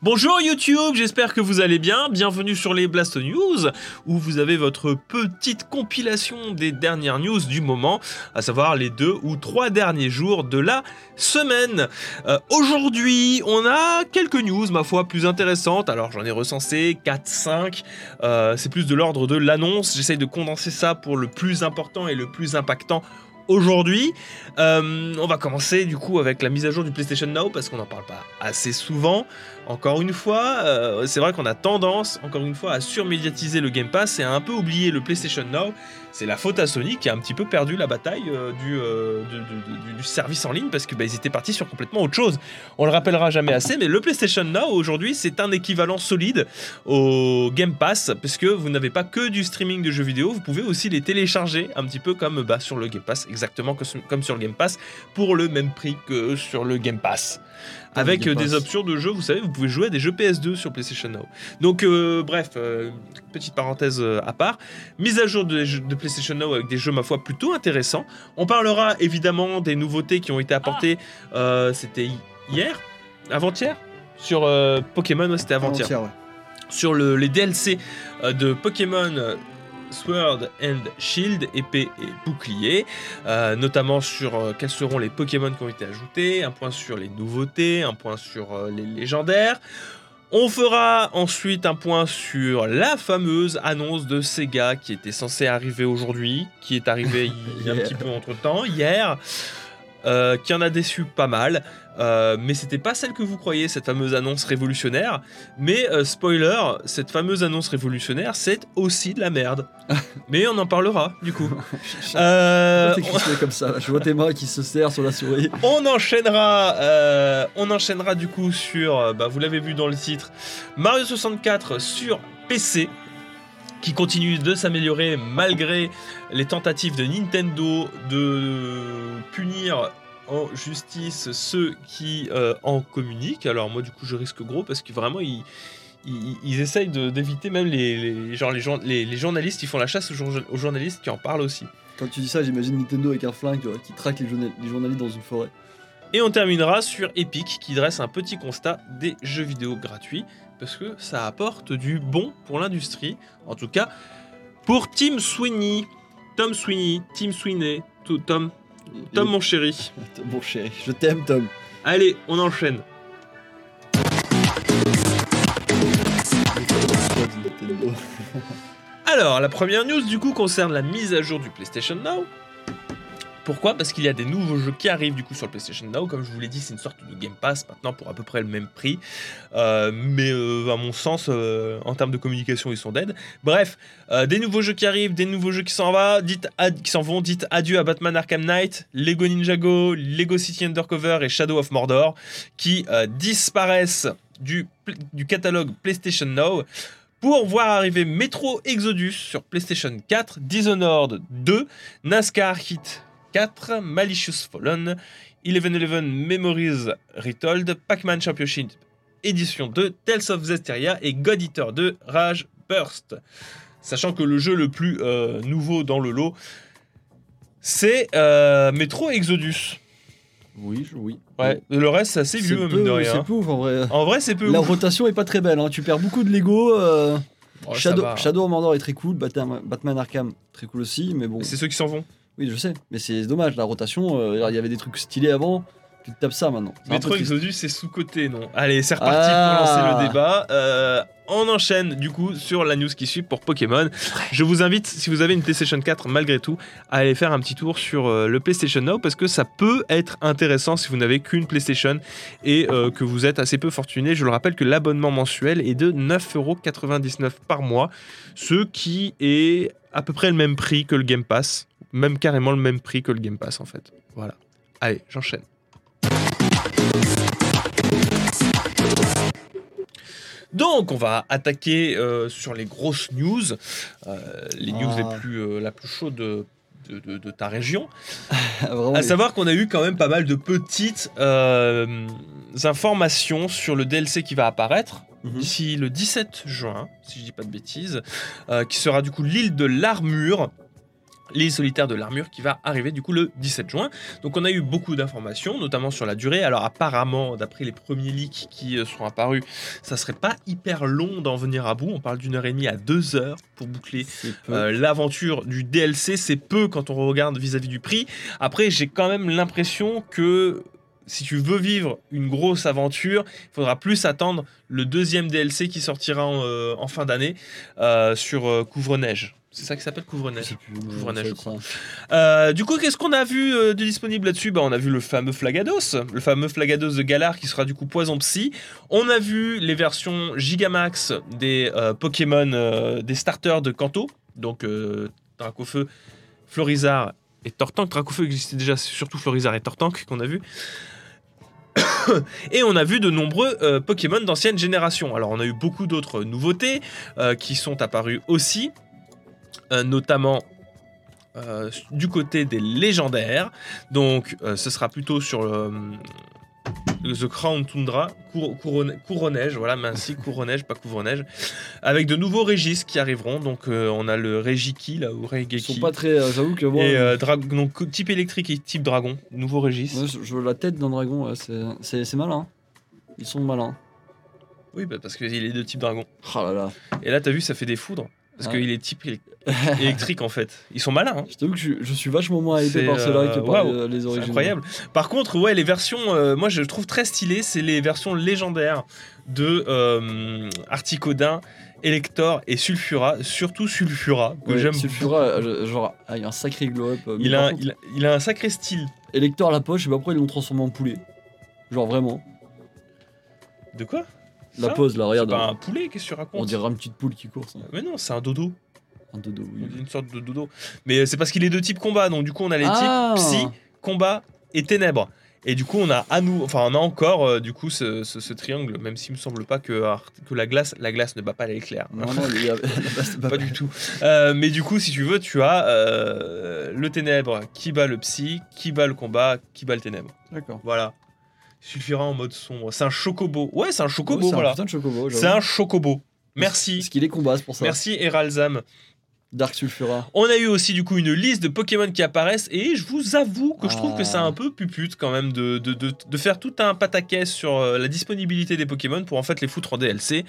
Bonjour YouTube, j'espère que vous allez bien. Bienvenue sur les Blast News, où vous avez votre petite compilation des dernières news du moment, à savoir les deux ou trois derniers jours de la semaine. Euh, Aujourd'hui, on a quelques news, ma foi, plus intéressantes. Alors j'en ai recensé 4-5. Euh, C'est plus de l'ordre de l'annonce. J'essaye de condenser ça pour le plus important et le plus impactant aujourd'hui. Euh, on va commencer du coup avec la mise à jour du PlayStation Now parce qu'on n'en parle pas assez souvent. Encore une fois, euh, c'est vrai qu'on a tendance, encore une fois, à surmédiatiser le Game Pass et à un peu oublier le PlayStation Now. C'est la faute à Sony qui a un petit peu perdu la bataille euh, du, euh, du service en ligne parce que bah, étaient partis sur complètement autre chose. On le rappellera jamais assez, mais le PlayStation Now aujourd'hui c'est un équivalent solide au Game Pass parce que vous n'avez pas que du streaming de jeux vidéo, vous pouvez aussi les télécharger un petit peu comme bah, sur le Game Pass, exactement comme sur le Game Pass pour le même prix que sur le Game Pass. Ah, Avec euh, des options de jeu, vous savez, vous pouvez jouer à des jeux PS2 sur PlayStation Now. Donc, euh, bref, euh, petite parenthèse euh, à part. Mise à jour de, jeux- de PlayStation Now avec des jeux, ma foi, plutôt intéressants. On parlera évidemment des nouveautés qui ont été apportées. euh, c'était hi- hier? Avant-hier? Sur euh, Pokémon, ouais, c'était avant-hier ouais. sur le- les DLC euh, de Pokémon euh, Sword and Shield, épée et bouclier, euh, notamment sur euh, quels seront les Pokémon qui ont été ajoutés, un point sur les nouveautés, un point sur euh, les légendaires. On fera ensuite un point sur la fameuse annonce de Sega qui était censée arriver aujourd'hui, qui est arrivée il y a un petit peu entre temps, hier, euh, qui en a déçu pas mal. Euh, mais c'était pas celle que vous croyez, cette fameuse annonce révolutionnaire. Mais euh, spoiler, cette fameuse annonce révolutionnaire, c'est aussi de la merde. mais on en parlera du coup. Crispé comme ça Je vois tes mains qui se serrent sur la souris. on enchaînera, on enchaînera du coup sur, bah, vous l'avez vu dans le titre, Mario 64 sur PC, qui continue de s'améliorer malgré les tentatives de Nintendo de punir en justice ceux qui euh, en communiquent. Alors moi du coup je risque gros parce que vraiment ils, ils, ils essayent d'éviter même les, les, genre, les, jour- les, les journalistes, ils font la chasse aux, jour- aux journalistes qui en parlent aussi. Quand tu dis ça, j'imagine Nintendo avec un flingue vois, qui traque les, journa- les journalistes dans une forêt. Et on terminera sur Epic qui dresse un petit constat des jeux vidéo gratuits parce que ça apporte du bon pour l'industrie. En tout cas, pour Tim Sweeney, Tom Sweeney, Tim Sweeney, tout- Tom, Tom mon chéri. Bon chéri, je t'aime Tom. Allez, on enchaîne. Alors, la première news du coup concerne la mise à jour du PlayStation Now. Pourquoi? Parce qu'il y a des nouveaux jeux qui arrivent du coup sur le PlayStation Now. Comme je vous l'ai dit, c'est une sorte de Game Pass maintenant pour à peu près le même prix. Euh, mais euh, à mon sens, euh, en termes de communication, ils sont dead. Bref, des nouveaux jeux qui arrivent, des nouveaux jeux qui s'en va, dites qui s'en vont. Dites adieu à Batman Arkham Knight, Lego Ninjago, Lego City Undercover et Shadow of Mordor, qui disparaissent du catalogue PlayStation Now pour voir arriver Metro Exodus sur PlayStation 4, Dishonored 2, NASCAR Hit 4, Malicious Fallen, 1111 Memories Retold, Pac-Man Championship Edition 2, Tales of Zestiria et God Eater 2 Rage Burst. Sachant que le jeu le plus euh, nouveau dans le lot, c'est euh, Metro Exodus. Oui, je- oui. Ouais, le reste c'est assez C'est vieux, mine peu, de c'est rien. peu ouf en vrai. En vrai, c'est peu La ouf. rotation est pas très belle, hein. tu perds beaucoup de Lego. euh, Oh, Shadow. Shadow of Mordor est très cool, Batman, Batman Arkham très cool aussi, mais bon. C'est ceux qui s'en vont. Oui, je sais, mais c'est dommage, la rotation, euh, il y avait des trucs stylés avant, tu te tapes ça maintenant. Metro. Exodus, c'est sous-côté, non Allez, c'est reparti Ah. pour lancer le débat. Euh, on enchaîne du coup sur la news qui suit pour Pokémon. Je vous invite, si vous avez une PlayStation 4 malgré tout, à aller faire un petit tour sur euh, le PlayStation Now parce que ça peut être intéressant si vous n'avez qu'une PlayStation et euh, que vous êtes assez peu fortuné. Je le rappelle que l'abonnement mensuel est de 9,99€ par mois, ce qui est à peu près le même prix que le Game Pass, même carrément le même prix que le Game Pass en fait. Voilà. Allez, j'enchaîne. Donc, on va attaquer euh, sur les grosses news, euh, les news Ah. les plus, euh, la plus chaude de, de- de- de ta région. Vraiment, À savoir qu'on a eu quand même pas mal de petites euh, informations sur le DLC qui va apparaître Mhm. d'ici le 17 juin, si je dis pas de bêtises, qui sera du coup l'île de l'armure. L'île solitaire de l'armure qui va arriver du coup le 17 juin. Donc on a eu beaucoup d'informations, notamment sur la durée. Alors apparemment, d'après les premiers leaks qui euh, sont apparus, ça serait pas hyper long d'en venir à bout. On parle d'une heure et demie à deux heures pour boucler euh, l'aventure du DLC. C'est peu quand on regarde vis-à-vis du prix. Après, j'ai quand même l'impression que si tu veux vivre une grosse aventure, il faudra plus attendre le deuxième DLC qui sortira en, euh, en fin d'année euh, sur Couvre-Neige. C'est ça qui s'appelle Couvre-Neige. Couvre-neige, je ça. Euh, du coup, qu'est-ce qu'on a vu euh, de disponible là-dessus? Bah, On a vu le fameux Flagados, le fameux Flagados de Galar qui sera du coup Poison Psy. On a vu les versions Gigamax des euh, Pokémon, des starters de Kanto, donc Dracofeu, Florizard et Tortank. Dracofeu existait déjà, c'est surtout Florizard et Tortank qu'on a vu. Et on a vu de nombreux euh, Pokémon d'ancienne génération. Alors on a eu beaucoup d'autres nouveautés euh, qui sont apparues aussi, notamment euh, du côté des légendaires. Donc euh, ce sera plutôt sur le, le The Crown Tundra, Cour- Couronne- Couronneige, voilà, mais ainsi Couronneige, pas Couvre-Neige, avec de nouveaux régis qui arriveront. Donc euh, on a le Regiki, là, ou Ils Regeki. sont pas très. euh, J'avoue que moi. Et euh, donc type électrique et type dragon, nouveau régis. je, je veux la tête d'un dragon, ouais, c'est malin. Ils sont malins. Oui, bah, parce qu'il est de type dragon. Oh là là. Et là, t'as vu, ça fait des foudres. Parce Ouais. qu'il est type élec- électrique en fait. Ils sont malins. hein. Je t'avoue que je, je suis vachement moins hypé par que euh, par waouh, les, les C'est originaux. incroyable. Par contre, ouais, les versions, euh, moi je trouve très stylées, c'est les versions légendaires de euh, Articodin, Elector et Sulfura, surtout Sulfura, que Ouais, j'aime. Sulfura, euh, genre, ah, il y a un sacré glow-up. Il par a, contre, il, a, il a un sacré style. Elector à la poche, je sais pas pourquoi ils l'ont transformé en poulet. Genre vraiment. De quoi? La Ça pose là, C'est regarde. pas un poulet, qu'est-ce que tu On racontes dirait une petite poule qui court. ça. Mais non, c'est un dodo. Un dodo, oui. Une sorte de dodo. Mais c'est parce qu'il est de type combat, donc du coup on a les Ah types psy, combat et ténèbres. Et du coup, on a à nous, enfin, on a encore euh, du coup ce, ce- ce triangle, même s'il me semble pas que, que la glace, la glace ne bat pas l'éclair. Non, non, a- c'est pas du tout. Euh, mais du coup, si tu veux, tu as euh, le ténèbre qui bat le psy, qui bat le combat, qui bat le ténèbre. D'accord. Voilà. Suffira en mode sombre. C'est un chocobo. Ouais, c'est un chocobo, c'est un voilà. chocobo. C'est un chocobo. Merci. Parce qu'il est combat, pour ça. Merci Heralzam. Dark Sulfura. On a eu aussi du coup une liste de Pokémon qui apparaissent et je vous avoue que je trouve que Ah. c'est un peu pupute quand même de, de, de- de faire tout un pataquès sur euh, la disponibilité des Pokémon pour en fait les foutre en DLC.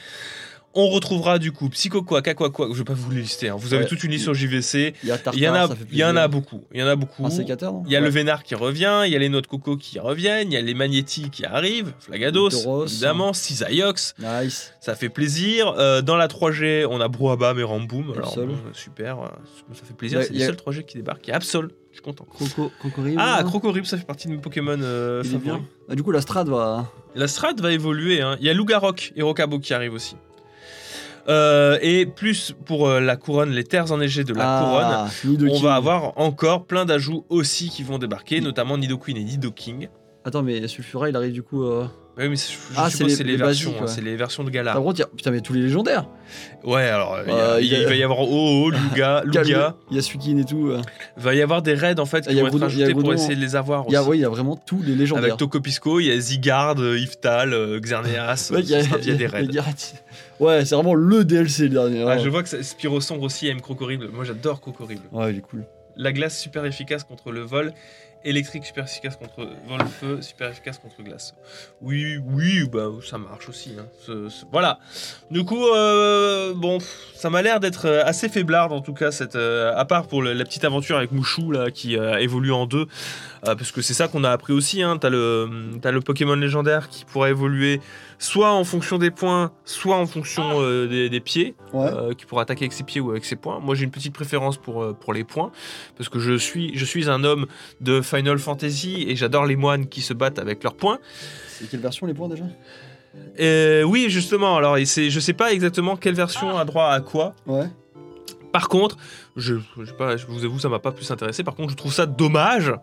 On retrouvera du coup Psychoquack, Aquaquack, je vais pas vous les lister, hein. vous avez Ouais. toute une liste sur JVC. Il y a Tartar, Il y en a, ça fait il y en a plaisir. beaucoup, il y en a beaucoup. Un sécateur, non Il y a le. Vénard qui revient, il y a les noix de coco qui reviennent, il y a les Magnétis qui arrivent, Flagados, évidemment, Cisaiox, Nice. ça fait plaisir. Euh, dans la 3G, on a Brouhaha et Ramboom. Alors, bon, super, euh, ça fait plaisir. C'est a- seuls 3G qui débarquent. Il y a Absol, je suis content. Croco, Crocorib. Ah. Crocorib, ça fait partie de mes Pokémon euh, favoris. bien. Ah, du coup, la strat va. La strat va évoluer. hein. Il y a Lugarok et Rocabo qui arrivent aussi. Euh, et plus pour euh, la couronne, les terres enneigées de la couronne. ah, Nidoking. On va avoir encore plein d'ajouts aussi qui vont débarquer, notamment Nidoqueen et Nidoking. Attends, mais Sulfura, il arrive du coup. euh, Oui, mais c'est- je Ah, c'est les- c'est les, les versions, hein, ouais. c'est les versions de Par Galar. contre, il y a... putain, mais tous les légendaires. Ouais, alors euh, il y a- Euh, va y avoir Oh, Luga. Calme- Il y a Suikin et tout. euh. Il va y avoir des raids en fait Ah, qui il y a vont être ajoutés pour essayer de les avoir Il y a, aussi. ouais, il y a vraiment tous les légendaires. Avec Tokopisco, il y a Zigard, euh, euh, Xerneas, Ouais, euh, il y a- des raids. Ouais, c'est vraiment le DLC le dernier. Ah, ouais. je vois que Spyro Sombre aussi aime Crocorible. Moi j'adore Crocorible. Ouais, il est cool. La glace super efficace contre le vol, électrique super efficace contre vol feu, super efficace contre glace. Oui, oui, bah ça marche aussi. hein. Voilà. Du coup, euh, bon, ça m'a l'air d'être euh, assez faiblard en tout cas, cette, euh, à part pour la petite aventure avec Mouchou là qui évolue en deux, parce que c'est ça qu'on a appris aussi. Hein. T'as le, t'as le Pokémon légendaire qui pourra évoluer soit en fonction des points, soit en fonction euh, des, des pieds Ouais. euh, qui pourra attaquer avec ses pieds ou avec ses poings. Moi, j'ai une petite préférence pour, euh, pour les poings, parce que je suis, je suis un homme de Final Fantasy et j'adore les moines qui se battent avec leurs poings. C'est quelle version les points déjà? Oui, justement, alors, je sais pas exactement quelle version a droit à quoi. Ouais. Par contre, je, je, sais pas, je vous avoue, ça m'a pas plus intéressé. Par contre, je trouve ça dommage,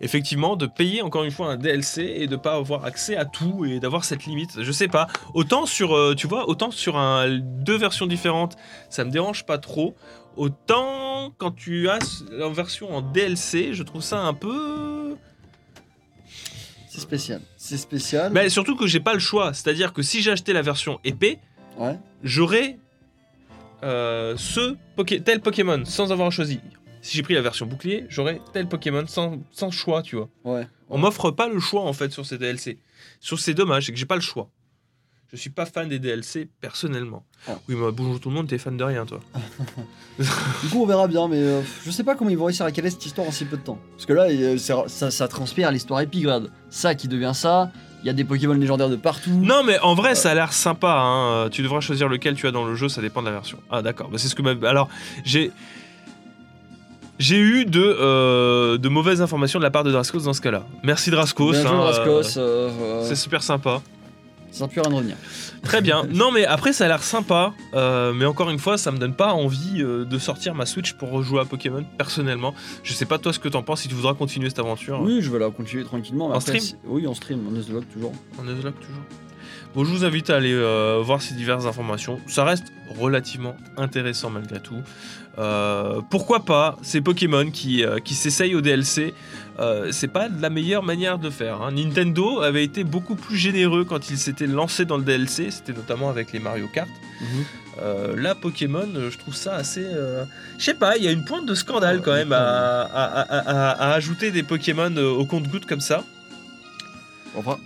effectivement, de payer encore une fois un DLC et de pas avoir accès à tout et d'avoir cette limite. Je sais pas. Autant sur, euh, tu vois, autant sur un, deux versions différentes, ça me dérange pas trop. Autant quand tu as la version en DLC, je trouve ça un peu. C'est spécial. C'est spécial. Mais surtout que j'ai pas le choix. C'est-à-dire que si j'ai acheté la version épée, Ouais. j'aurais euh, ce Poké- tel Pokémon sans avoir choisi. si j'ai pris la version bouclier, j'aurais tel Pokémon sans, sans choix, tu vois. Ouais. On m'offre pas le choix en fait sur ces DLC. Sur c'est dommage, c'est que j'ai pas le choix. Je suis pas fan des DLC personnellement. Oh. Oui, mais bonjour tout le monde, t'es fan de rien toi. Du coup, on verra bien, mais euh, je sais pas comment ils vont réussir à caler cette histoire en si peu de temps. Parce que là, ça, ça transpire l'histoire épique, regarde. Ça qui devient ça, il y a des Pokémon légendaires de partout. Non, mais en vrai, ça a l'air sympa. hein. Euh, Tu devras choisir lequel tu as dans le jeu, ça dépend de la version. Ah, d'accord. Bah, c'est ce que m'a- Alors, j'ai. J'ai eu de, euh, de mauvaises informations de la part de Drascos dans ce cas-là. Merci Drascos. Hein, euh, euh, euh, c'est super sympa. Sert plus rien revenir. Très bien. Non, mais après, ça a l'air sympa. euh, mais encore une fois, ça me donne pas envie euh, de sortir ma Switch pour rejouer à Pokémon, personnellement. Je sais pas toi ce que t'en penses, si tu voudras continuer cette aventure. Oui, je vais la continuer tranquillement. En après, stream si- Oui, en stream, en Nuzlocke toujours. On est là toujours. Bon, je vous invite à aller euh, voir ces diverses informations. Ça reste relativement intéressant malgré tout. Euh, pourquoi pas ces Pokémon qui, euh, qui s'essayent au DLC euh, C'est pas la meilleure manière de faire. hein. Nintendo avait été beaucoup plus généreux quand il s'était lancé dans le DLC. C'était notamment avec les Mario Kart. Mhm. Euh, là, Pokémon, euh, je trouve ça assez. euh, Je sais pas, il y a une pointe de scandale Ouais, quand même à, à- à- à- à ajouter des Pokémon euh, au compte-goutte comme ça. Enfin,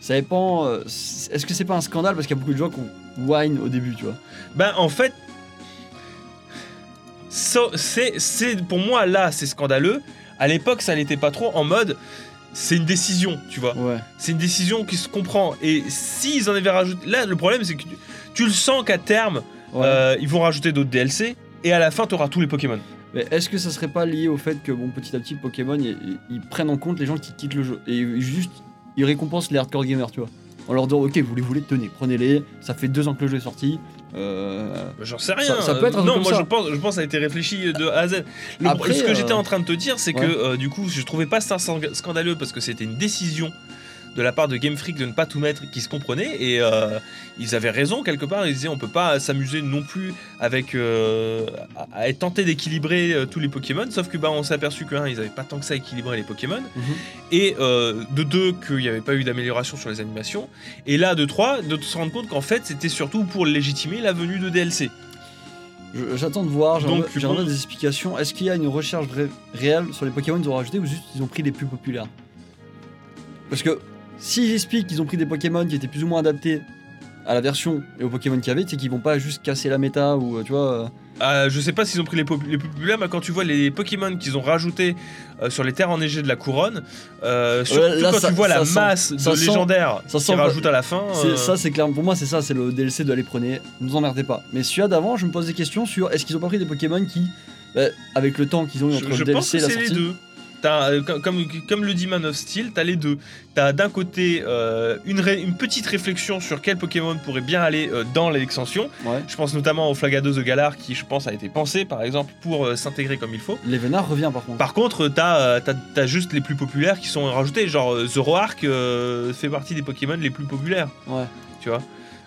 ça dépend. euh, Est-ce que c'est pas un scandale parce qu'il y a beaucoup de gens qui ont wine au début, tu vois? Ben en fait, so- c'est pour moi là c'est scandaleux. À l'époque ça n'était pas trop en mode c'est une décision, tu vois. Ouais. C'est une décision qui se comprend. Et s'ils en avaient rajouté, là le problème c'est que tu, tu le sens qu'à terme ouais. euh, ils vont rajouter d'autres DLC et à la fin tu auras tous les Pokémon. Mais est-ce que ça serait pas lié au fait que, bon, petit à petit, Pokémon, ils, prennent en compte les gens qui quittent le jeu? Et juste ils récompensent les hardcore gamers, tu vois En leur disant, ok, vous les voulez, tenez, prenez-les. Ça fait deux ans que le jeu est sorti. Euh, J'en sais rien. Ça- ça peut être un non, moi je pense, je pense que ça a été réfléchi de A à Z. Le- Après, ce que euh, j'étais en train de te dire, c'est ouais. que euh, du coup, je trouvais pas ça scandaleux parce que c'était une décision de la part de Game Freak de ne pas tout mettre qui se comprenait et euh, ils avaient raison quelque part. Ils disaient on peut pas s'amuser non plus avec euh, à, être tenté d'équilibrer euh, tous les Pokémon. Sauf que bah on s'est aperçu que un, ils avaient pas tant que ça équilibré les Pokémon mhm. et de deux qu'il n'y avait pas eu d'amélioration sur les animations et là de trois de se rendre compte qu'en fait c'était surtout pour légitimer la venue de DLC. J'attends de voir, j'aimerais des explications. Est-ce qu'il y a une recherche ré- réelle sur les Pokémon qu'ils ont rajoutés ou juste ils ont pris les plus populaires? Parce que s'ils expliquent qu'ils ont pris des Pokémon qui étaient plus ou moins adaptés à la version et aux Pokémon qu'il y avait, c'est qu'ils vont pas juste casser la méta ou euh, tu vois. euh, Euh, je sais pas s'ils ont pris les, les plus populaires, mais quand tu vois les Pokémon qu'ils ont rajoutés euh, sur les terres enneigées de la couronne, euh, surtout là, quand ça- tu vois la sent- masse de légendaires ça qu'ils rajoutent à la fin. c'est- Ça, c'est clair. Pour moi, c'est ça, c'est le DLC de aller prenez, ne vous emmerdez pas. Mais celui-là d'avant, je me pose des questions sur est-ce qu'ils ont pas pris des Pokémon qui, bah, avec le temps qu'ils ont eu entre je le DLC et la les sortie. deux. T'as, euh, comme, comme, le dit Man of Steel, t'as les deux. T'as d'un côté euh, une, petite réflexion sur quel Pokémon pourrait bien aller euh, dans l'extension. Ouais. Je pense notamment au Flagados de Galar qui, je pense, a été pensé par exemple pour euh, s'intégrer comme il faut. L'Evenar revient par contre. Par contre, t'as t'as- t'as juste les plus populaires qui sont rajoutés. Genre, Zoroark fait partie des Pokémon les plus populaires, Ouais. tu vois?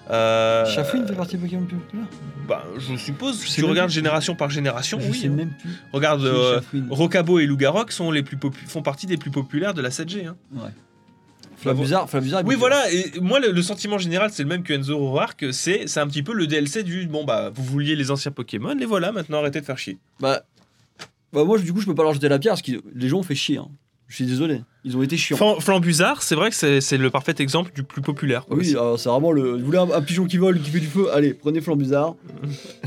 Euh, Chafouine fait partie des Pokémon plus populaires bah, Je suppose, Je si tu regardes plus. génération par génération, Je oui. sais hein. même plus. Regarde, euh. Rocabo et Lugarok sont les plus popu- font partie des plus populaires de la 7G. hein. Flabuzard, Flabuzard. Oui, voilà, et moi le, le sentiment général c'est le même que Enzo c'est c'est un petit peu le DLC du bon bah vous vouliez les anciens Pokémon, les voilà, maintenant arrêtez de faire chier. Bah, bah moi, du coup, je peux pas leur jeter la pierre parce que les gens ont fait chier. hein. Je suis désolé. Ils ont été chiants. Flan- Flambuzard, c'est vrai que c'est c'est le parfait exemple du plus populaire. quoi, oui, alors, c'est vraiment le. Vous voulez un, un pigeon qui vole, qui fait du feu Allez, prenez Flambuzard.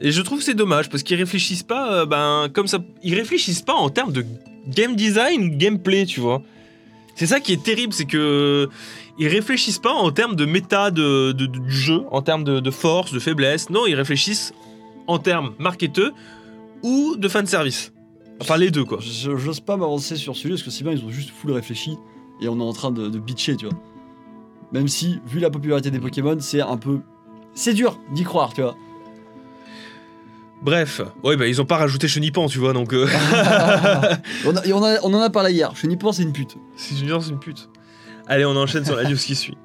Et je trouve que c'est dommage parce qu'ils réfléchissent pas, euh, ben comme ça, ils réfléchissent pas en termes de game design ou de gameplay, tu vois. C'est ça qui est terrible, c'est que ils réfléchissent pas en termes de méta de, de- du jeu, en termes de, de force, de faiblesse. Non, ils réfléchissent en termes marketeux ou de fan service. Enfin les deux quoi. Je- J'ose pas m'avancer sur ce sujet parce que c'est bien, ils ont juste full réfléchi et on est en train de, de bitcher, tu vois. Même si, vu la popularité des Pokémon, c'est un peu. C'est dur d'y croire, tu vois. Bref, ouais bah ils ont pas rajouté Chenipan, tu vois donc. euh, on, a- et on, a- on en a parlé hier. Je n'y pense, c'est une pute. c'est Junior c'est une pute. Allez on enchaîne sur la news qui suit.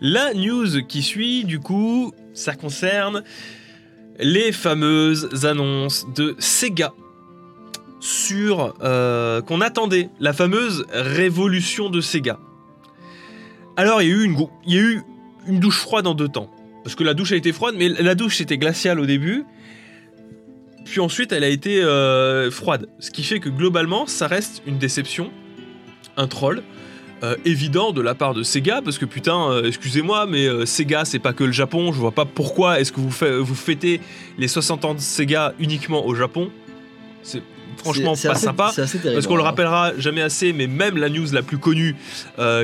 La news qui suit, du coup, ça concerne les fameuses annonces de Sega sur euh, qu'on attendait, la fameuse révolution de Sega. Alors il y a eu une, douche froide en deux temps. Parce que la douche a été froide, mais la douche était glaciale au début. Puis ensuite, elle a été euh, froide. Ce qui fait que globalement, ça reste une déception, un troll. Euh, évident de la part de Sega parce que putain euh, excusez-moi mais euh, Sega c'est pas que le Japon je vois pas pourquoi est-ce que vous, fait- vous fêtez les 60 ans de Sega uniquement au Japon c'est franchement C'est- c'est pas assez- sympa C'est assez terrible. parce qu'on le hein. rappellera jamais assez, mais même la news la plus connue,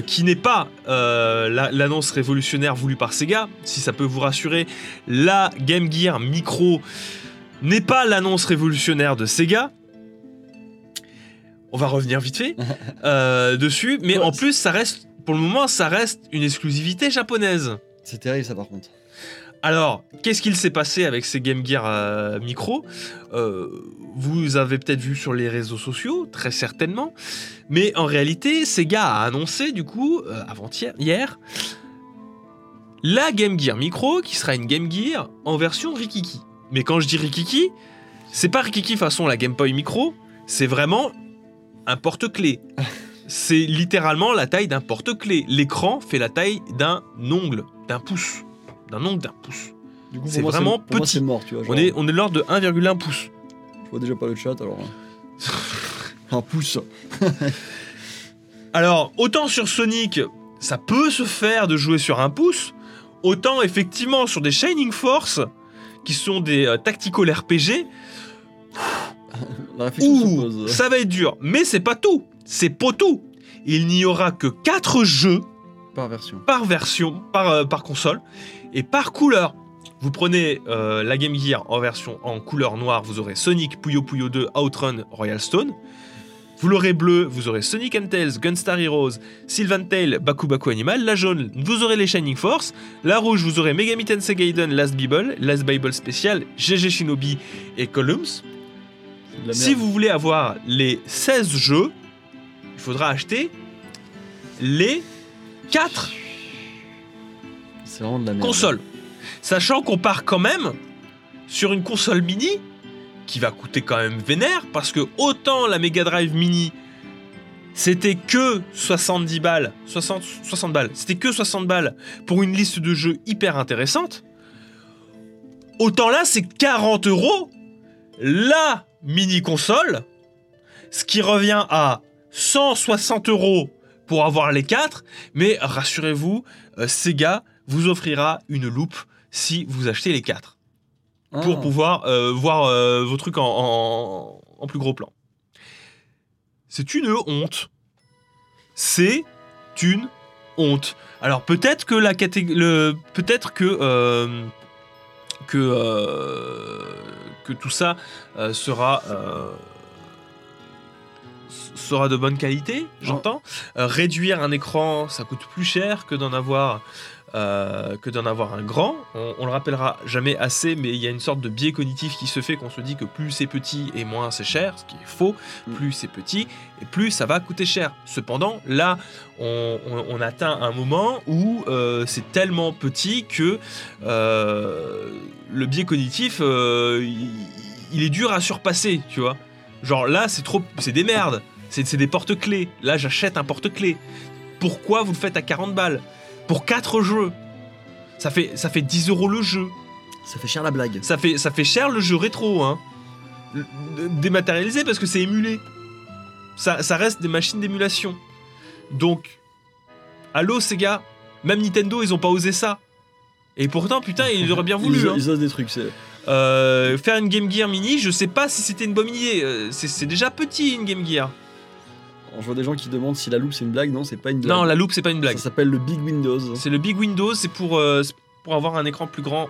qui n'est pas la- l'annonce révolutionnaire voulue par Sega, si ça peut vous rassurer, la Game Gear Micro n'est pas l'annonce révolutionnaire de Sega. On va revenir vite fait euh, dessus, mais Ouais, en plus, ça reste, pour le moment, ça reste une exclusivité japonaise. C'est terrible ça par contre. Alors, qu'est-ce qu'il s'est passé avec ces Game Gear euh, Micro? Euh, Vous avez peut-être vu sur les réseaux sociaux, très certainement. Mais en réalité, Sega a annoncé, du coup, euh, avant-hier, hier, la Game Gear Micro, qui sera une Game Gear en version Rikiki. Mais quand je dis Rikiki, c'est pas Rikiki façon la Game Boy Micro, c'est vraiment un porte-clés. C'est littéralement la taille d'un porte-clés. L'écran fait la taille d'un ongle, d'un pouce. D'un ongle d'un pouce. Du coup, C'est vraiment pour moi, petit. mort, tu vois. On est, on est de l'ordre de 1,1 pouce. Je vois déjà pas le chat alors. hein. Un pouce. Alors, autant sur Sonic, ça peut se faire de jouer sur un pouce, autant effectivement sur des Shining Force, qui sont des euh, tactical RPG, ouh, ça va être dur. Mais c'est pas tout, c'est pas tout. Il n'y aura que 4 jeux Par version. par version, par, euh, par console et par couleur. Vous prenez euh, la Game Gear en version en couleur noire, vous aurez Sonic, Puyo Puyo 2, Outrun, Royal Stone. Vous l'aurez bleu, vous aurez Sonic and Tails, Gunstar Heroes, Sylvan Tail, Baku Baku Animal. La jaune, vous aurez les Shining Force. La rouge, vous aurez Megami Tensei Gaiden, Last Bible, Last Bible Special, GG Shinobi et Columns. Si vous voulez avoir les 16 jeux, il faudra acheter les 4 C'est vraiment de la merde. console. Sachant qu'on part quand même sur une console mini qui va coûter quand même vénère parce que autant la Mega Drive mini c'était que 70 balles, 60, 60 balles, c'était que 60 balles pour une liste de jeux hyper intéressante. Autant là c'est 40 euros la mini console, ce qui revient à 160 euros pour avoir les 4, mais rassurez-vous, euh, Sega vous offrira une loupe si vous achetez les 4 Ah. pour pouvoir euh, voir euh, vos trucs en, en- en plus gros plan. C'est une honte. C'est une honte. Alors peut-être que la catég- le peut-être que euh, que euh, que tout ça euh, sera euh, sera de bonne qualité, j'entends. Euh, réduire un écran, ça coûte plus cher que d'en avoir euh, que d'en avoir un grand. On, on le rappellera jamais assez, mais il y a une sorte de biais cognitif qui se fait qu'on se dit que plus c'est petit et moins c'est cher, ce qui est faux. Mm. Plus c'est petit et plus ça va coûter cher. Cependant, là, on, on- on atteint un moment où euh, c'est tellement petit que euh, le biais cognitif, il, il est dur à surpasser, tu vois. Genre là, c'est trop, c'est des merdes. C'est c'est des porte-clés. Là, j'achète un porte-clés. Pourquoi vous le faites à 40 balles? Pour 4 jeux ça fait, ça fait 10 euros le jeu. Ça fait cher la blague. Ça fait, ça fait cher le jeu rétro, hein. Dématérialisé parce que c'est émulé. Ça, ça reste des machines d'émulation. Donc, allô Sega, même Nintendo, ils ont pas osé ça. Et pourtant, putain, ils auraient bien voulu. Ils, hein. ils osent des trucs. C'est... Euh, faire une Game Gear Mini, je sais pas si c'était une bonne idée. Euh, c'est c'est déjà petit une Game Gear. Alors, je vois des gens qui demandent si la loupe c'est une blague. Non, c'est pas une blague. Non, la loupe, c'est pas une blague. Ça s'appelle le Big Windows. C'est le Big Windows, c'est pour, euh, pour avoir un écran plus grand.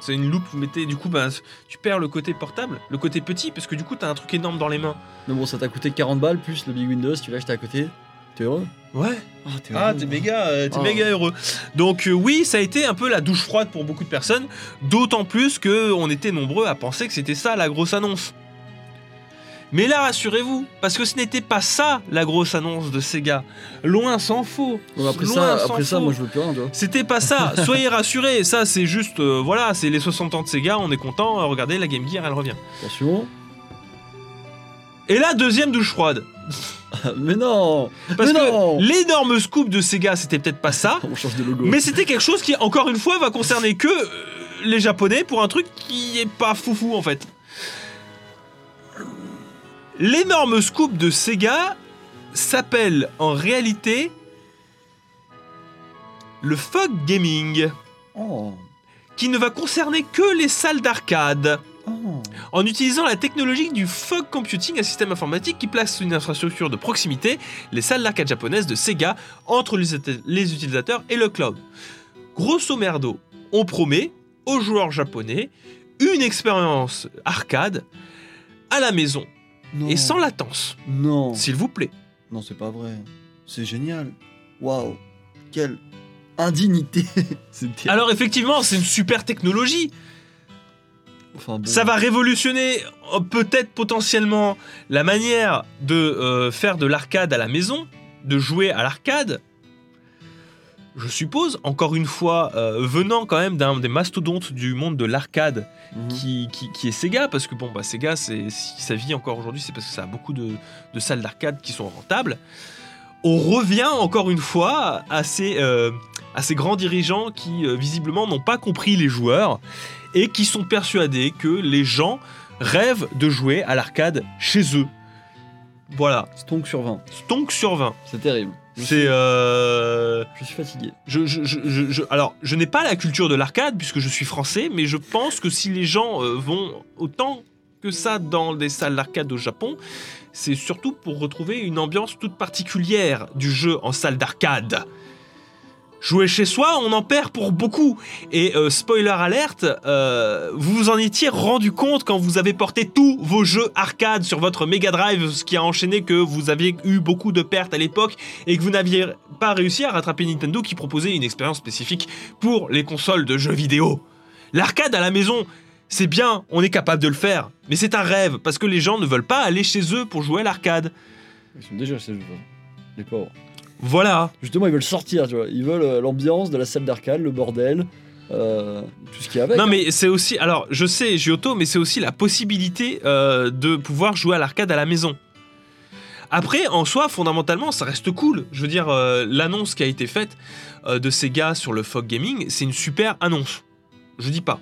C'est une loupe, vous mettez, du coup, bah, tu perds le côté portable, le côté petit, parce que du coup, t'as un truc énorme dans les mains. Mais bon, ça t'a coûté 40 balles plus le Big Windows. Tu l'as acheté à côté. T'es heureux Ouais. Ah, t'es Ah, t'es méga, euh, t'es Oh. méga heureux. Donc euh, oui, ça a été un peu la douche froide pour beaucoup de personnes, d'autant plus que on était nombreux à penser que c'était ça la grosse annonce. Mais là, rassurez-vous, parce que ce n'était pas ça la grosse annonce de Sega. Loin s'en faut. Après Loin ça, s'en après ça, faut. moi je veux plus rien. C'était pas ça. Soyez rassurés. Ça, c'est juste, euh, voilà, c'est les 60 ans de Sega. On est content. Euh, Regardez, la Game Gear, elle revient. Attention. Et là, deuxième douche froide. mais non Parce Mais que non l'énorme scoop de Sega, c'était peut-être pas ça, On change de logo. mais c'était quelque chose qui, encore une fois, va concerner que euh, les Japonais pour un truc qui est pas foufou en fait. L'énorme scoop de Sega s'appelle en réalité le Fog Gaming, Oh. qui ne va concerner que les salles d'arcade. Oh. en utilisant la technologie du fog computing, un système informatique qui place une infrastructure de proximité, les salles d'arcade japonaises de Sega, entre les uti- les utilisateurs et le cloud. Grosso merdo, on promet aux joueurs japonais une expérience arcade à la maison Non. et sans latence, Non. s'il vous plaît. Non, c'est pas vrai. C'est génial. Waouh. Quelle indignité. Alors effectivement, c'est une super technologie. Enfin, bon. Ça va révolutionner euh, peut-être potentiellement la manière de euh, faire de l'arcade à la maison, de jouer à l'arcade. Je suppose, encore une fois, euh, venant quand même d'un des mastodontes du monde de l'arcade Mhm. qui, qui- qui est Sega, parce que bon, bah, Sega, c'est, si ça vit encore aujourd'hui, c'est parce que ça a beaucoup de, de salles d'arcade qui sont rentables. On revient encore une fois à ces, euh, à ces grands dirigeants qui, euh, visiblement, n'ont pas compris les joueurs et qui sont persuadés que les gens rêvent de jouer à l'arcade chez eux. Voilà, Stonk sur 20. stonk sur 20. C'est terrible. Je C'est. suis- euh, Je suis fatigué. je, je- je- je- je- alors, je n'ai pas la culture de l'arcade puisque je suis français, mais je pense que si les gens euh, vont autant que ça dans des salles d'arcade au Japon, c'est surtout pour retrouver une ambiance toute particulière du jeu en salle d'arcade. Jouer chez soi, on en perd pour beaucoup. Et euh, spoiler alerte, euh, vous vous en étiez rendu compte quand vous avez porté tous vos jeux arcade sur votre Mega Drive, ce qui a enchaîné que vous aviez eu beaucoup de pertes à l'époque et que vous n'aviez pas réussi à rattraper Nintendo qui proposait une expérience spécifique pour les consoles de jeux vidéo. L'arcade à la maison, c'est bien, on est capable de le faire, mais c'est un rêve parce que les gens ne veulent pas aller chez eux pour jouer à l'arcade. Ils sont déjà chez eux. Les pauvres. Voilà. Justement, ils veulent sortir, tu vois. Ils veulent euh, l'ambiance de la salle d'arcade, le bordel, euh, tout ce qu'il y a avec. Non hein. mais c'est aussi, alors je sais Giotto, mais c'est aussi la possibilité euh, de pouvoir jouer à l'arcade à la maison. Après, en soi, fondamentalement, ça reste cool. Je veux dire, euh, l'annonce qui a été faite de Sega sur le Fog Gaming, c'est une super annonce. Je dis pas.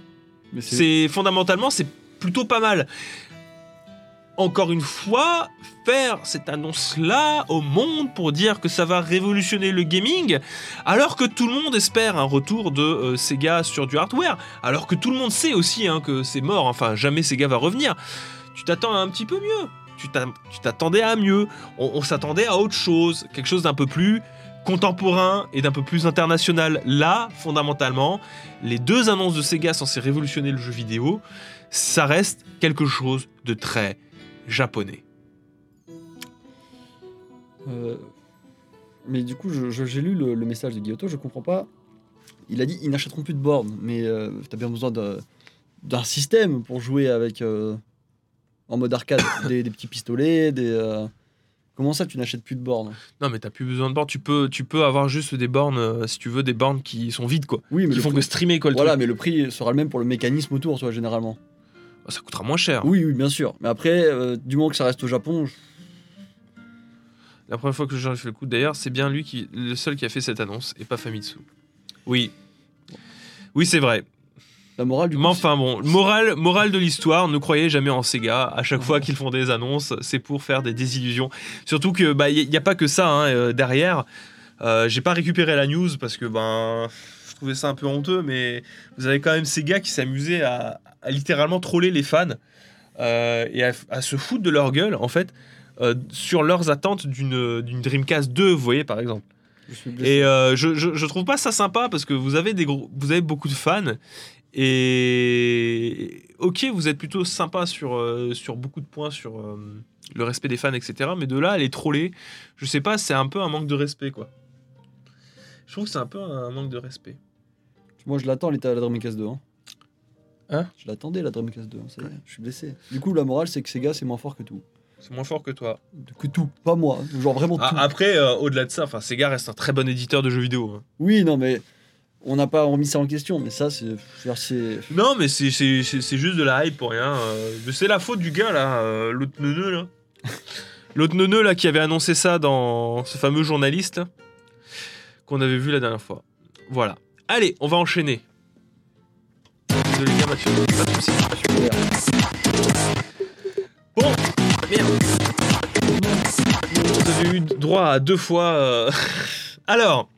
Mais c'est- C'est fondamentalement, c'est plutôt pas mal. Encore une fois, faire cette annonce-là au monde pour dire que ça va révolutionner le gaming, alors que tout le monde espère un retour de euh, Sega sur du hardware, alors que tout le monde sait aussi hein, que c'est mort, enfin jamais Sega va revenir. Tu t'attends à un petit peu mieux. Tu t'a- tu t'attendais à mieux. On, on s'attendait à autre chose, quelque chose d'un peu plus contemporain et d'un peu plus international. Là, fondamentalement, les deux annonces de Sega censées révolutionner le jeu vidéo, ça reste quelque chose de très japonais. Euh, Mais du coup, j'ai lu le, le message de Giotto, je comprends pas. Il a dit ils n'achèteront plus de bornes, mais euh, t'as bien besoin d'un système pour jouer avec euh, en mode arcade, des, des petits pistolets, des. euh, Comment ça, tu n'achètes plus de bornes? Non, mais t'as plus besoin de bornes. Tu peux, tu peux avoir juste des bornes, si tu veux, des bornes qui sont vides, quoi. Oui, mais Qui font prix- que streamer, quoi, le Voilà, truc. mais le prix sera le même pour le mécanisme autour, tu vois, généralement. Ah, Ça coûtera moins cher. Oui, oui, bien sûr. Mais après, euh, du moment que ça reste au Japon, je- La première fois que j'ai fait le coup, d'ailleurs, c'est bien lui qui, le seul qui a fait cette annonce, et pas Famitsu. Oui. Oui, c'est vrai. la morale du coup, Mais enfin bon, morale, morale de l'histoire, ne croyez jamais en Sega. À chaque fois qu'ils font des annonces, c'est pour faire des désillusions. Surtout que bah il y, a pas que ça hein, euh, derrière. Euh, J'ai pas récupéré la news parce que ben je trouvais ça un peu honteux, mais vous avez quand même Sega qui s'amusait à, à littéralement troller les fans euh, et à, à se foutre de leur gueule en fait euh, sur leurs attentes d'une d'une Dreamcast 2, vous voyez par exemple. je. Et euh, je, je, je trouve pas ça sympa parce que vous avez, des gros, vous avez beaucoup de fans et ok, vous êtes plutôt sympa sur, sur beaucoup de points, sur le respect des fans, etc. Mais de là, à les troller, je sais pas, c'est un peu un manque de respect quoi. Je trouve que c'est un peu un manque de respect. Moi, je l'attends, l'état de la Dreamcast 2. Hein. Hein Je l'attendais, la Dreamcast 2. hein, ça y est, je suis blessé. Du coup, la morale, c'est que Sega, c'est moins fort que tout. C'est moins fort que toi. Que tout. Pas moi. hein. Genre vraiment Ah, tout. après, euh, au-delà de ça, enfin, Sega reste un très bon éditeur de jeux vidéo. hein. Oui, non, mais on n'a pas remis ça en question. Mais ça, c'est. je veux dire, c'est. Non, mais c'est- c'est c'est- c'est juste de la hype pour rien. euh. c'est la faute du gars là, euh, l'autre neuneu là. L'autre neuneu là qui avait annoncé ça dans ce fameux journaliste là, qu'on avait vu la dernière fois. Voilà. Allez, on va enchaîner. Pas de soucis. Bon, merde. Vous avez eu droit à deux fois. euh, Alors,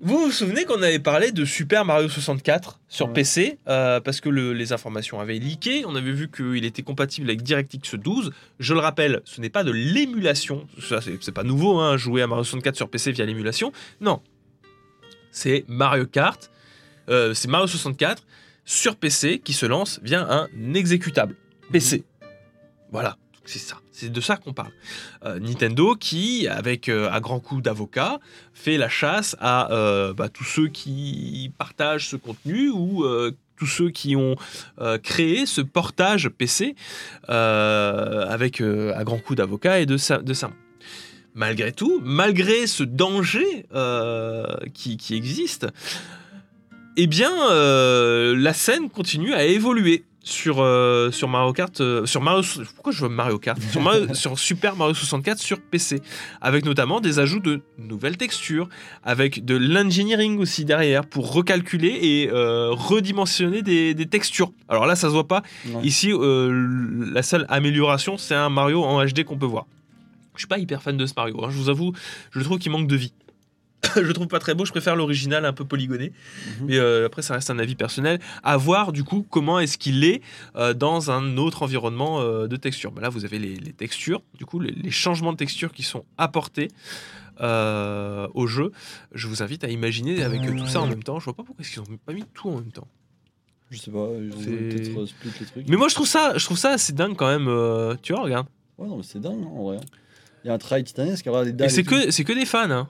vous vous souvenez qu'on avait parlé de Super Mario 64 sur. PC euh, parce que le- les informations avaient leaké. On avait vu qu'il était compatible avec DirectX 12. Je le rappelle, ce n'est pas de l'émulation. Ça, c'est c'est pas nouveau, hein, jouer à Mario 64 sur PC via l'émulation. Non, c'est Mario Kart. euh, c'est Mario 64 sur PC qui se lance via un exécutable PC. Voilà, c'est ça. C'est de ça qu'on parle. Euh, Nintendo qui, avec euh, un grand coup d'avocat, fait la chasse à euh, bah, tous ceux qui partagent ce contenu ou euh, tous ceux qui ont créé ce portage PC avec un grand coup d'avocat et de, sa- de. Malgré tout, malgré ce danger qui, qui existe, eh bien, euh, la scène continue à évoluer sur, euh, sur Mario Kart. euh, sur Mario, pourquoi je veux Mario Kart? Sur, Mario- sur Super Mario 64 sur PC. Avec notamment des ajouts de nouvelles textures, avec de l'engineering aussi derrière pour recalculer et euh, redimensionner des, des textures. Alors là, ça se voit pas. Ici, la seule amélioration, c'est un Mario en HD qu'on peut voir. Je suis pas hyper fan de ce Mario. hein, je vous avoue, je trouve qu'il manque de vie. je le trouve pas très beau. Je préfère l'original un peu polygoné. Mhm. Mais euh, après, ça reste un avis personnel. À voir du coup comment est-ce qu'il est euh, dans un autre environnement euh, de texture. Bah là, vous avez les, les textures, du coup, les, les changements de texture qui sont apportés au jeu. Je vous invite à imaginer avec tout ça en même temps. Je vois pas pourquoi qu'ils ont pas mis tout en même temps. Je sais pas, ils peut-être split les trucs. Mais moi, je trouve ça, je trouve ça assez dingue quand même. tu vois, regarde. Ouais, non, mais c'est dingue, en vrai. Il y a un travail titanesque, Et dalles. c'est que, c'est que des fans. Hein.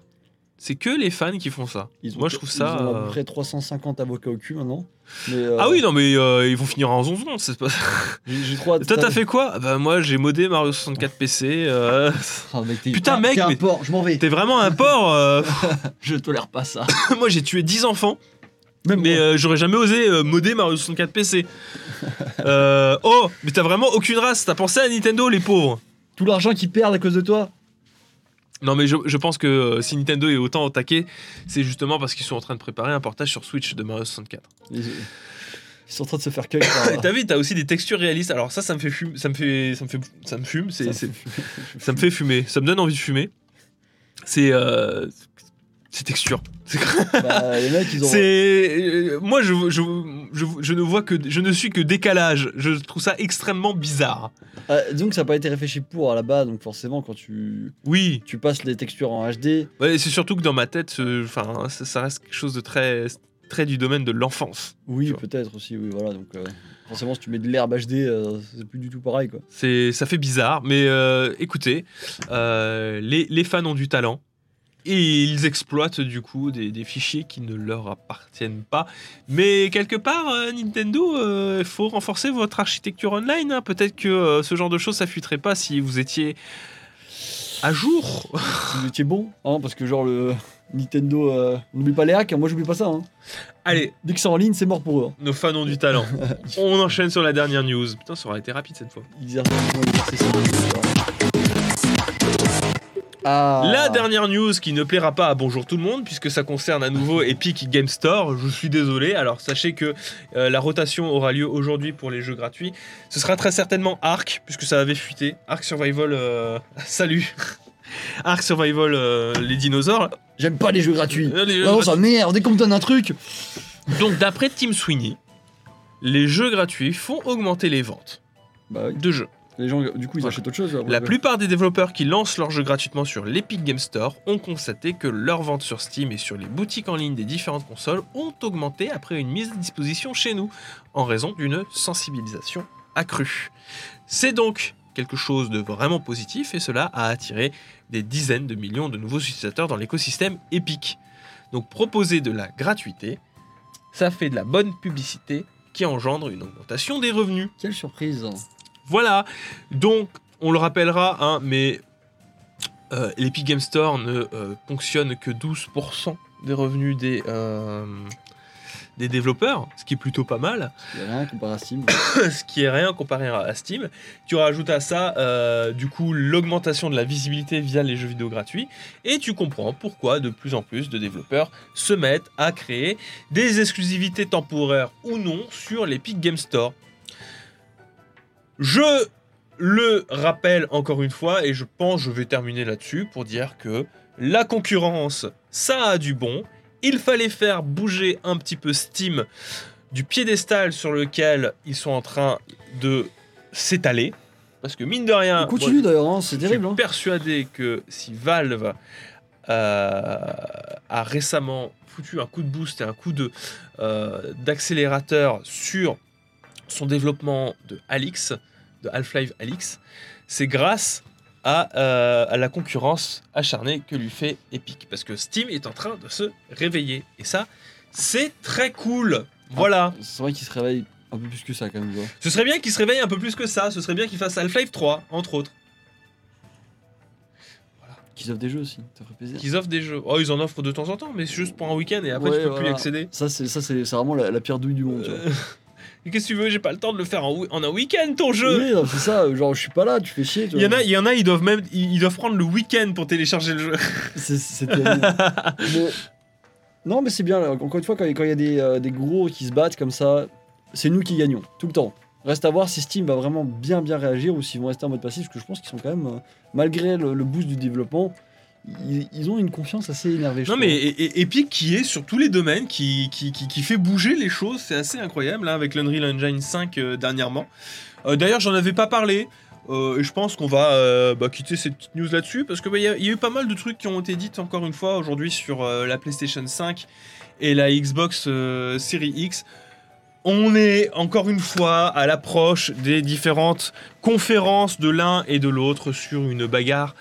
C'est que les fans qui font ça. Ils ont- moi, je trouve ça, Ils ont à euh, peu près 350 avocats au cul maintenant. Mais, euh, Ah oui, non, mais euh, ils vont finir en zonzon. c'est Pas... J'ai trop. Toi, t'as fait quoi? Bah, moi, j'ai modé Mario 64 PC. euh, Ah, mec, Putain, Ah, mec, t'es un mais- porc, je m'en vais. T'es vraiment un porc. euh, Je tolère pas ça. moi, j'ai tué 10 enfants, Même mais euh, j'aurais jamais osé euh, modder Mario 64 PC. Euh, oh, mais t'as vraiment aucune race. T'as pensé à Nintendo, les pauvres. Tout l'argent qu'ils perdent à cause de toi? Non, mais je, je pense que euh, si Nintendo est autant au taquet, c'est justement parce qu'ils sont en train de préparer un portage sur Switch de Mario 64. Ils, ils sont en train de se faire par- T'as vu, t'as aussi des textures réalistes. Alors ça, ça me fait fumer, ça me fait, ça me fait, ça me fume. C'est, c'est- ça me fait fumer. Ça me donne envie de fumer. C'est, euh, c'est texture. Bah, les mecs, ils ont. c'est- euh, moi, je, je, je, je ne vois que, je ne suis que décalage. Je trouve ça extrêmement bizarre. Ah, disons que ça n'a pas été réfléchi pour à la base, donc forcément, quand tu, Oui, tu passes les textures en HD, ouais, c'est surtout que dans ma tête, euh, enfin, ça, ça reste quelque chose de très, très du domaine de l'enfance. oui, peut-être aussi, oui, voilà. Donc, euh, forcément, si tu mets de l'herbe HD, euh, c'est plus du tout pareil, quoi. C'est, ça fait bizarre, mais euh, écoutez, euh, les, les fans ont du talent et ils exploitent du coup des, des fichiers qui ne leur appartiennent pas. Mais quelque part, euh, Nintendo, euh, il faut renforcer votre architecture online. hein. Peut-être que euh, ce genre de choses, ça fuiterait pas si vous étiez à jour. Si vous étiez bon, hein, parce que genre le Nintendo, euh, on n'oublie pas les hacks, hein, moi j'oublie pas ça. Hein. Allez, Dès que c'est en ligne, c'est mort pour eux. hein. nos fans ont du talent. On enchaîne sur la dernière news. Putain, ça aurait été rapide cette fois. Ils Ah. La dernière news qui ne plaira pas à Bonjour tout le monde, puisque ça concerne à nouveau Epic Game Store, je suis désolé. Alors sachez que euh, la rotation aura lieu aujourd'hui pour les jeux gratuits. Ce sera très certainement Ark, puisque ça avait fuité. Ark Survival, euh, salut Ark Survival, euh, les dinosaures. J'aime pas les jeux gratuits. Les jeux non, ça m'énerve, dès qu'on me donne un truc. Donc d'après Tim Sweeney, les jeux gratuits font augmenter les ventes Bah de jeux. Les gens, du coup, ils achètent autre chose. La plupart des développeurs qui lancent leurs jeux gratuitement sur l'Epic Game Store ont constaté que leurs ventes sur Steam et sur les boutiques en ligne des différentes consoles ont augmenté après une mise à disposition chez nous, en raison d'une sensibilisation accrue. C'est donc quelque chose de vraiment positif et cela a attiré des dizaines de millions de nouveaux utilisateurs dans l'écosystème Epic. Donc proposer de la gratuité, ça fait de la bonne publicité qui engendre une augmentation des revenus. Quelle surprise. Voilà. Donc, on le rappellera, hein, mais euh, l'Epic Game Store ne euh, ponctionne que 12% des revenus des, euh, des développeurs, ce qui est plutôt pas mal, Il y a rien comparé à Steam. ce qui est rien comparé à à Steam. Tu rajoutes à ça, euh, du coup, l'augmentation de la visibilité via les jeux vidéo gratuits, et tu comprends pourquoi de plus en plus de développeurs se mettent à créer des exclusivités temporaires ou non sur l'Epic Game Store. Je le rappelle encore une fois, et je pense je vais terminer là-dessus pour dire que la concurrence, ça a du bon. Il fallait faire bouger un petit peu Steam du piédestal sur lequel ils sont en train de s'étaler. Parce que mine de rien, continue d'ailleurs, hein, c'est je suis terrible. hein. persuadé que si Valve euh, a récemment foutu un coup de boost et un coup de euh, d'accélérateur sur son développement de Alix, de Half-Life Alix, c'est grâce à, euh, à la concurrence acharnée que lui fait Epic. Parce que Steam est en train de se réveiller. Et ça, c'est très cool. Voilà. C'est vrai qu'il se réveille un peu plus que ça quand même. Ce serait bien qu'il se réveille un peu plus que ça. Ce serait bien qu'il fasse Half-Life 3, entre autres. Qu'ils offrent des jeux aussi, ça ferait plaisir. Qu'ils offrent des jeux. Oh, ils en offrent de temps en temps, mais c'est juste pour un week-end et après Ouais, tu peux plus y voilà. accéder. Ça, c'est ça, c'est vraiment la, la pire douille du monde. tu vois. Qu'est-ce que tu veux J'ai pas le temps de le faire en, un week-end ton jeu. Oui, non, c'est ça. Genre, je suis pas là, tu fais chier. Il y en a, il y en a, ils doivent même, ils ils doivent prendre le week-end pour télécharger le jeu. C'est c'est terrible. Mais- Non, mais c'est bien. là. Encore une fois, quand il quand il y a des, euh, des gros qui se battent comme ça, c'est nous qui gagnons tout le temps. Reste à voir si Steam va vraiment bien bien réagir ou s'ils vont rester en mode passif, parce que je pense qu'ils sont quand même, euh, malgré le, le boost du développement, ils, ils ont une confiance assez énervée. Non mais et- et- Epic qui est sur tous les domaines, qui, qui, qui, qui fait bouger les choses, c'est assez incroyable là avec l'Unreal Engine 5 euh, dernièrement. Euh, D'ailleurs j'en avais pas parlé. euh, et je pense qu'on va euh, bah, quitter cette petite news là-dessus parce qu'il y, a- il y a eu pas mal de trucs qui ont été dites encore une fois aujourd'hui sur euh, la PlayStation 5 et la Xbox Series X. On est encore une fois à l'approche des différentes conférences de l'un et de l'autre sur une bagarre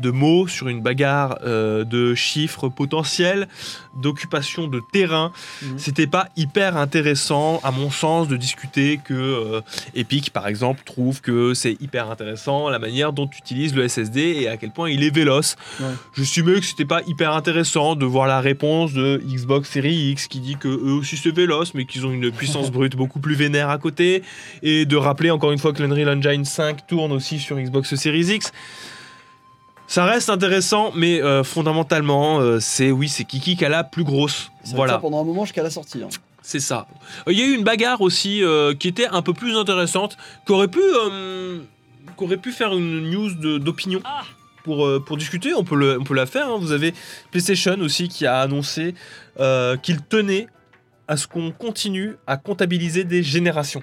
de mots, sur une bagarre euh, de chiffres potentiels, d'occupation de terrain. Mhm. C'était pas hyper intéressant, à mon sens, de discuter que euh, Epic, par exemple, trouve que c'est hyper intéressant la manière dont tu utilises le SSD et à quel point il est véloce. Ouais. J'estimais que c'était pas hyper intéressant de voir la réponse de Xbox Series X qui dit que eux aussi c'est véloce, mais qu'ils ont une puissance brute beaucoup plus vénère à côté, et de rappeler encore une fois que l'Unreal Engine 5 tourne aussi sur Xbox Series X. Ça reste intéressant, mais euh, fondamentalement, euh, c'est oui, c'est Kiki qui a la plus grosse. Être ça Voilà, pendant un moment jusqu'à la sortie. hein. c'est ça. Euh, Il y a eu une bagarre aussi euh, qui était un peu plus intéressante, qui aurait pu, euh, qui aurait pu faire une news d'opinion. Pour, euh, pour discuter, on peut, le, on peut la faire. hein. Vous avez PlayStation aussi qui a annoncé euh, qu'il tenait à ce qu'on continue à comptabiliser des générations.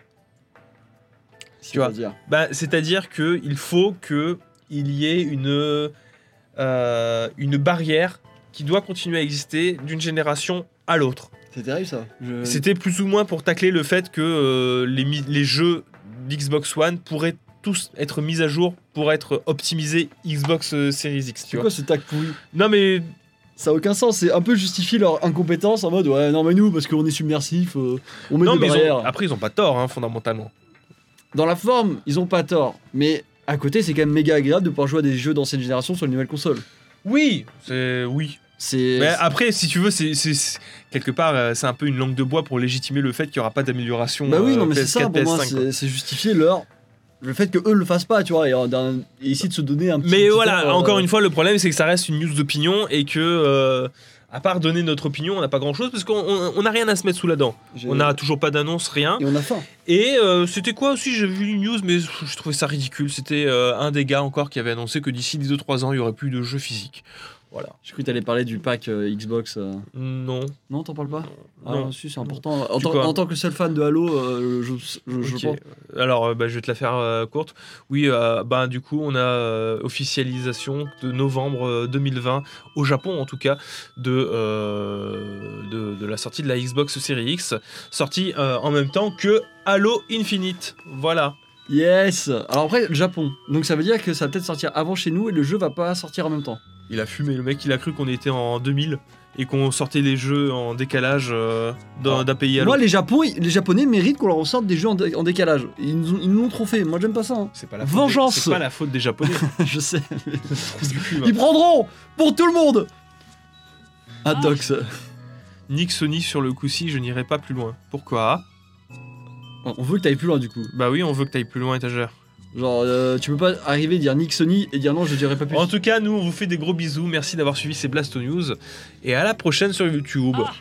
Tu vois. Bah, C'est-à-dire qu'il faut qu'il y ait une, euh, une barrière qui doit continuer à exister d'une génération à l'autre. C'est terrible ça. Je- C'était plus ou moins pour tacler le fait que euh, les, les jeux d'Xbox One pourraient tous être mis à jour pour être optimisés Xbox euh, Series X. Tu C'est vois. ce tac pourri? Non mais Ça a aucun sens. C'est un peu justifier leur incompétence en mode ouais, non, mais nous, parce qu'on est submersif, euh, on met non des mais ils ont- barrières. après ils ont pas tort hein, fondamentalement. Dans la forme, ils ont pas tort. Mais à côté, c'est quand même méga agréable de pouvoir jouer à des jeux d'ancienne génération sur les nouvelles consoles. Oui, c'est oui. C'est. Mais après, si tu veux, c'est quelque part, euh, c'est un peu une langue de bois pour légitimer le fait qu'il n'y aura pas d'amélioration. Bah oui, euh, non, mais c'est PS4, ça pour moi, PS5, quoi. c'est justifier leur. Le fait que eux le fassent pas, tu vois, et, euh, et essayer de se donner un petit. Mais petit voilà, euh, encore une fois, le problème, c'est que ça reste une news d'opinion et que, euh, à part donner notre opinion, on n'a pas grand chose parce qu'on on- on n'a rien à se mettre sous la dent. On n'a toujours pas d'annonce, rien. Et on a faim. Et euh, c'était quoi aussi? J'ai vu une news, mais je trouvais ça ridicule. C'était euh, un des gars encore qui avait annoncé que d'ici 2-3 ans, il y aurait plus de jeux physiques. Voilà. J'ai cru que t'allais parler du pack euh, Xbox. euh. Non. Non, t'en parles pas Ah, Non. si, c'est important. En, tant- quoi en tant que seul fan de Halo, euh, je, je, pense. Alors, euh, bah, je vais te la faire euh, courte. Oui, euh, bah, du coup, on a euh, officialisation de novembre euh, 2020, au Japon en tout cas, de, euh, de, de la sortie de la Xbox Series X, sortie euh, en même temps que Halo Infinite. Voilà. Yes Alors après, le Japon. Donc ça veut dire que ça va peut-être sortir avant chez nous et le jeu va pas sortir en même temps. Il a fumé, le mec, il a cru qu'on était en 2000 et qu'on sortait les jeux en décalage euh, d'un Ah. pays à Moi, l'autre. les, Japon, les Japonais méritent qu'on leur ressorte des jeux en, dé- en décalage. Ils nous, ont- ils nous l'ont trop fait. Moi, j'aime pas ça. hein. C'est pas la faute Vengeance. des- C'est pas la faute des Japonais. je sais. Cul. Ils prendront pour tout le monde. Adox. Nick Sony sur le coup-ci, je n'irai pas plus loin. Pourquoi? On veut que t'ailles plus loin du coup. Bah oui, on veut que t'ailles plus loin, étagère. Genre, euh, tu peux pas arriver, dire Nick Sony et dire non, je dirais pas plus. En tout cas, nous, on vous fait des gros bisous. Merci d'avoir suivi ces Blasto News. Et à la prochaine sur YouTube. Ah